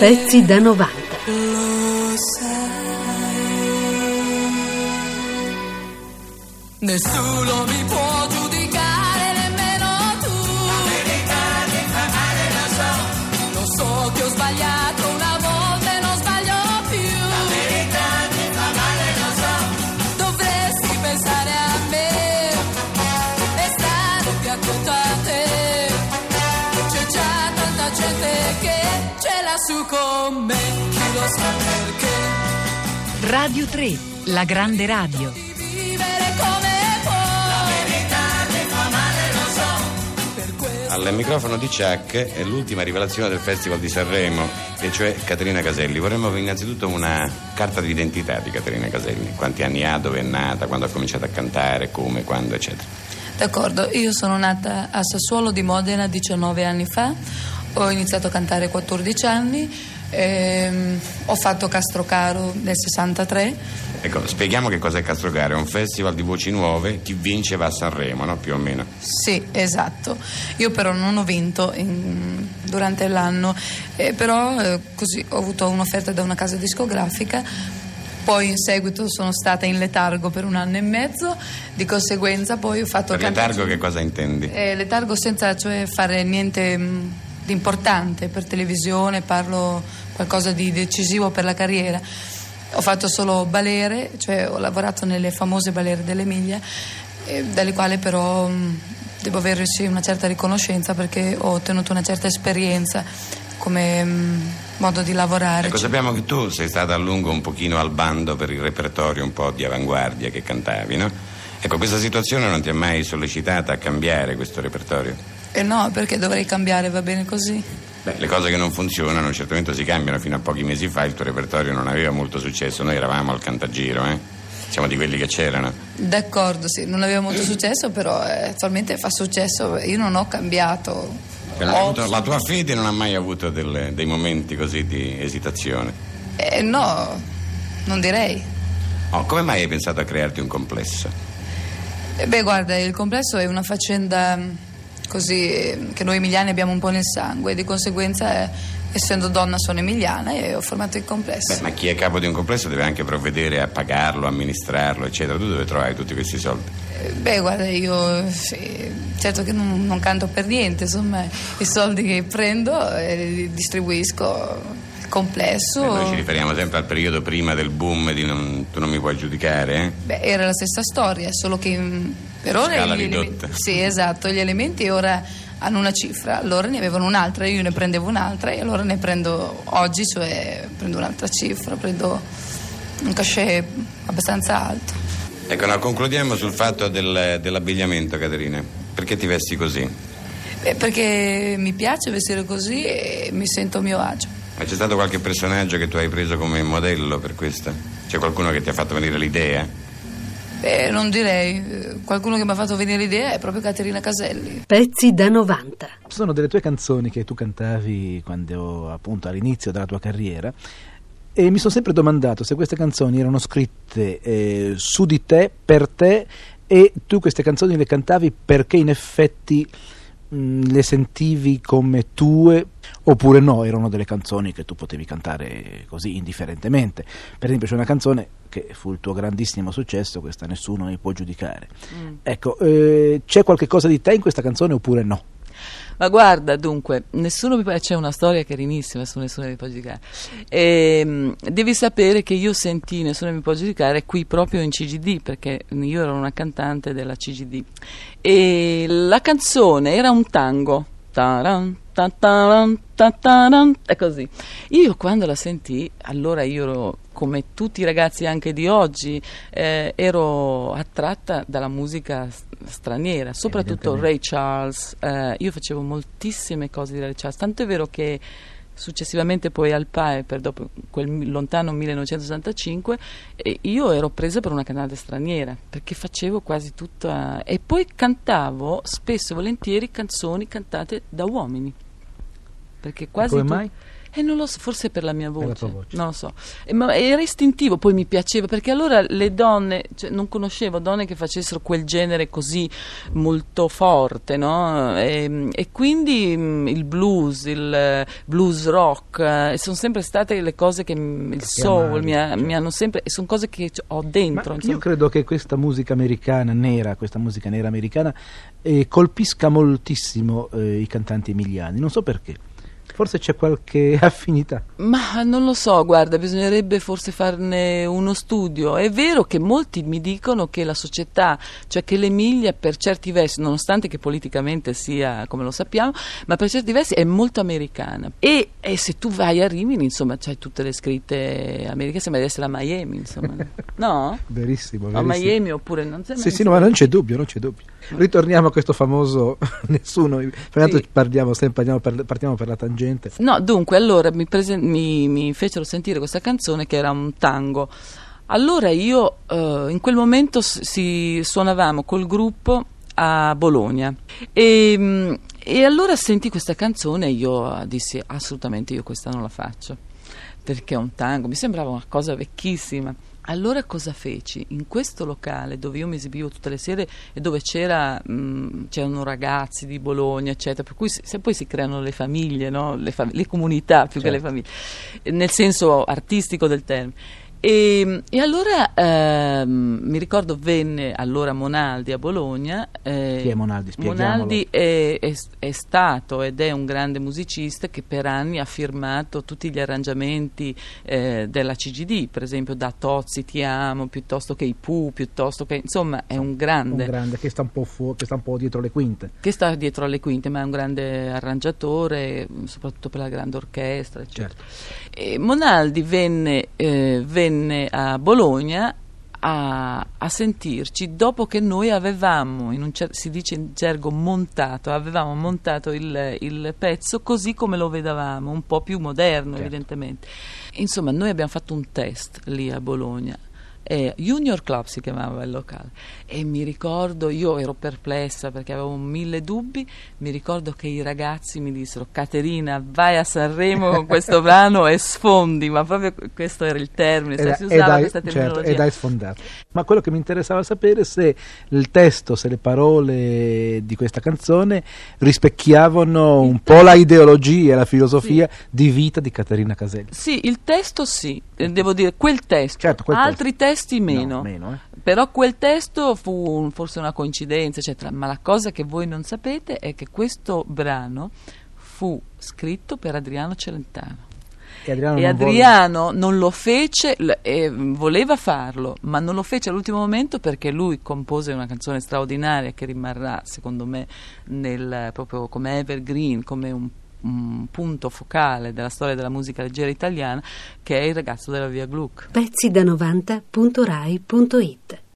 Pezzi da 90. Lo sai. Nessuno mi può Sa perché? Radio 3, la grande radio. di vivere come può. La verità mi fa male, lo so. Per questo Al microfono di Chuck è l'ultima rivelazione del Festival di Sanremo, e cioè Caterina Caselli. Vorremmo innanzitutto una carta di identità di Caterina Caselli. Quanti anni ha, dove è nata, quando ha cominciato a cantare, come, quando, eccetera. D'accordo, io sono nata a Sassuolo di Modena 19 anni fa, ho iniziato a cantare a 14 anni, ehm, ho fatto Castrocaro nel 63, Ecco, spieghiamo che cos'è Castrocaro. È un festival di voci nuove, chi vince va a Sanremo, no? Più o meno. sì esatto, io però non ho vinto in- durante l'anno, eh, però eh, così ho avuto un'offerta da una casa discografica. Poi in seguito sono stata in letargo per un anno e mezzo, di conseguenza poi ho fatto Per letargo che cosa intendi? Eh, letargo senza cioè fare niente mh, importante per televisione, parlo qualcosa di decisivo per la carriera. Ho fatto solo balere, cioè ho lavorato nelle famose balere dell'Emilia, eh, dalle quali però mh, devo avere sì, una certa riconoscenza perché ho ottenuto una certa esperienza come mh, modo di lavorare. Ecco, sappiamo che tu sei stata a lungo un pochino al bando per il repertorio un po' di avanguardia che cantavi, no? Ecco, questa situazione non ti ha mai sollecitata a cambiare questo repertorio? Eh no, perché dovrei cambiare, va bene così. Beh, le cose che non funzionano certamente si cambiano. Fino a pochi mesi fa il tuo repertorio non aveva molto successo. Noi eravamo al Cantagiro, eh? Siamo di quelli che c'erano. D'accordo, sì, non aveva molto successo, però eh, attualmente fa successo. Io non ho cambiato. Cioè, non Ho- avuto- la tua fede non ha mai avuto delle- dei momenti così di esitazione. Eh, no, non direi. Oh, come mai hai pensato a crearti un complesso? Eh, beh, guarda, il complesso è una faccenda mh, così che noi emiliani abbiamo un po' nel sangue, di conseguenza, eh, essendo donna, sono emiliana e ho formato il complesso. Beh, ma chi è capo di un complesso deve anche provvedere a pagarlo, amministrarlo, eccetera. Tu dove trovi tutti questi soldi? Eh, Beh, guarda, io sì, certo che non, non canto per niente, insomma, i soldi che prendo eh, li distribuisco il complesso. Beh, noi ci riferiamo sempre al periodo prima del boom di non, tu non mi puoi giudicare, eh? Beh, era la stessa storia, solo che mm, per ora Scala gli ridotta. elementi, sì, esatto, gli elementi ora hanno una cifra, allora ne avevano un'altra, io ne prendevo un'altra e allora ne prendo oggi, cioè prendo un'altra cifra, prendo un cachet abbastanza alto. Ecco, no, concludiamo sul fatto del- dell'abbigliamento, Caterina. Perché ti vesti così? Beh, perché mi piace vestire così e mi sento a mio agio. Ma c'è stato qualche personaggio che tu hai preso come modello per questo? C'è qualcuno che ti ha fatto venire l'idea? Beh, non direi, eh, qualcuno che mi ha fatto venire l'idea è proprio Caterina Caselli. Pezzi da 90. Sono delle tue canzoni che tu cantavi quando appunto all'inizio della tua carriera e mi sono sempre domandato se queste canzoni erano scritte eh, su di te, per te e tu queste canzoni le cantavi perché in effetti le sentivi come tue oppure no, erano delle canzoni che tu potevi cantare così indifferentemente. Per esempio c'è una canzone che fu il tuo grandissimo successo, questa nessuno mi può giudicare. Ecco, eh, c'è qualche cosa di te in questa canzone oppure no? Ma guarda, dunque, nessuno mi c'è una storia carinissima su Nessuno mi può giudicare. Ehm, devi sapere che io sentì Nessuno mi può giudicare qui proprio in CGD, perché io ero una cantante della CGD. E la canzone era un tango. Taran, ta taran, ta taran, è così. Io quando la sentì, allora io ero come tutti i ragazzi anche di oggi, eh, ero attratta dalla musica straniera, soprattutto. Ray Charles. eh, io facevo moltissime cose di Ray Charles, tanto è vero che successivamente poi al PAE, per dopo quel lontano 1965, e io ero presa per una cantante straniera, perché facevo quasi tutta... e poi cantavo spesso e volentieri canzoni cantate da uomini. Perché quasi Come tu- mai? Eh, non lo so, forse per la mia voce, la voce. non lo so. Eh, ma era istintivo, poi mi piaceva, perché allora le donne, cioè, non conoscevo donne che facessero quel genere così molto forte, no? E, e quindi mm, il blues, il eh, blues rock, eh, sono sempre state le cose che, mm, il soul, mi, ha- certo. mi hanno sempre, sono cose che ho Ma dentro. io credo che questa musica americana nera, questa musica nera americana, eh, colpisca moltissimo eh, i cantanti emiliani. Non so perché. Forse c'è qualche affinità. Ma non lo so, guarda, bisognerebbe forse farne uno studio. È vero che molti mi dicono che la società, cioè che l'Emilia per certi versi, nonostante che politicamente sia come lo sappiamo, ma per certi versi è molto americana. E, e se tu vai a Rimini, insomma, c'hai tutte le scritte americane, sembra di essere a Miami, insomma. No? Verissimo, A verissimo. Miami oppure non sembra Sì, sì, no, ma non c'è dubbio, non c'è dubbio. Ritorniamo a questo famoso nessuno. Intanto Sì. parliamo sempre, partiamo per, partiamo per la tangente. No, dunque, allora mi, presen- mi- mi fecero sentire questa canzone che era un tango. Allora io, eh, in quel momento si suonavamo col gruppo a Bologna e, mm, e allora sentì questa canzone e io eh, dissi assolutamente io questa non la faccio perché è un tango, mi sembrava una cosa vecchissima. Allora cosa feci? In questo locale dove io mi esibivo tutte le sere e dove c'era, mh, c'erano ragazzi di Bologna, eccetera, per cui si, se poi si creano le famiglie, no? le, fam- le comunità più che le Certo. famiglie, nel senso artistico del termine. E, e allora ehm, mi ricordo venne allora Monaldi a Bologna. eh, Chi è Monaldi? Monaldi è, è- è stato ed è un grande musicista che per anni ha firmato tutti gli arrangiamenti eh, della CGD, per esempio da Tozzi Ti amo, piuttosto che i Pooh, piuttosto che insomma è un Un grande grande che sta un po' fuori, che sta un po' dietro le quinte. che sta dietro alle quinte, ma è un grande arrangiatore, soprattutto per la grande orchestra, eccetera. Certo. E Monaldi venne, eh, venne a Bologna a, a sentirci dopo che noi avevamo, in un cer- si dice in gergo montato, avevamo montato il, il pezzo così come lo vedevamo, un po' più moderno Certo. evidentemente. Insomma, noi abbiamo fatto un test lì a Bologna. Eh, Junior Club si chiamava il locale e mi ricordo, io ero perplessa perché avevo mille dubbi, mi ricordo che i ragazzi mi dissero Caterina vai a Sanremo con questo brano e sfondi, ma proprio questo era il termine, sai, si e usava dai, questa certo, terminologia. e dai sfondato. Ma quello che mi interessava sapere se il testo, se le parole di questa canzone rispecchiavano un po' la ideologia e la filosofia di vita di Caterina Caselli. Sì, il testo sì, devo dire quel testo, Certo, quel altri testi meno. No, meno, eh. Però quel testo fu un- forse una coincidenza, eccetera. Ma la cosa che voi non sapete è che questo brano fu scritto per Adriano Celentano. E Adriano, E non Adriano non lo fece, l- e voleva farlo, ma non lo fece all'ultimo momento perché lui compose una canzone straordinaria che rimarrà, secondo me, nel, proprio come evergreen, come un, un punto focale della storia della musica leggera italiana, che è il ragazzo della via Gluck. Pezzi da 90.rai.it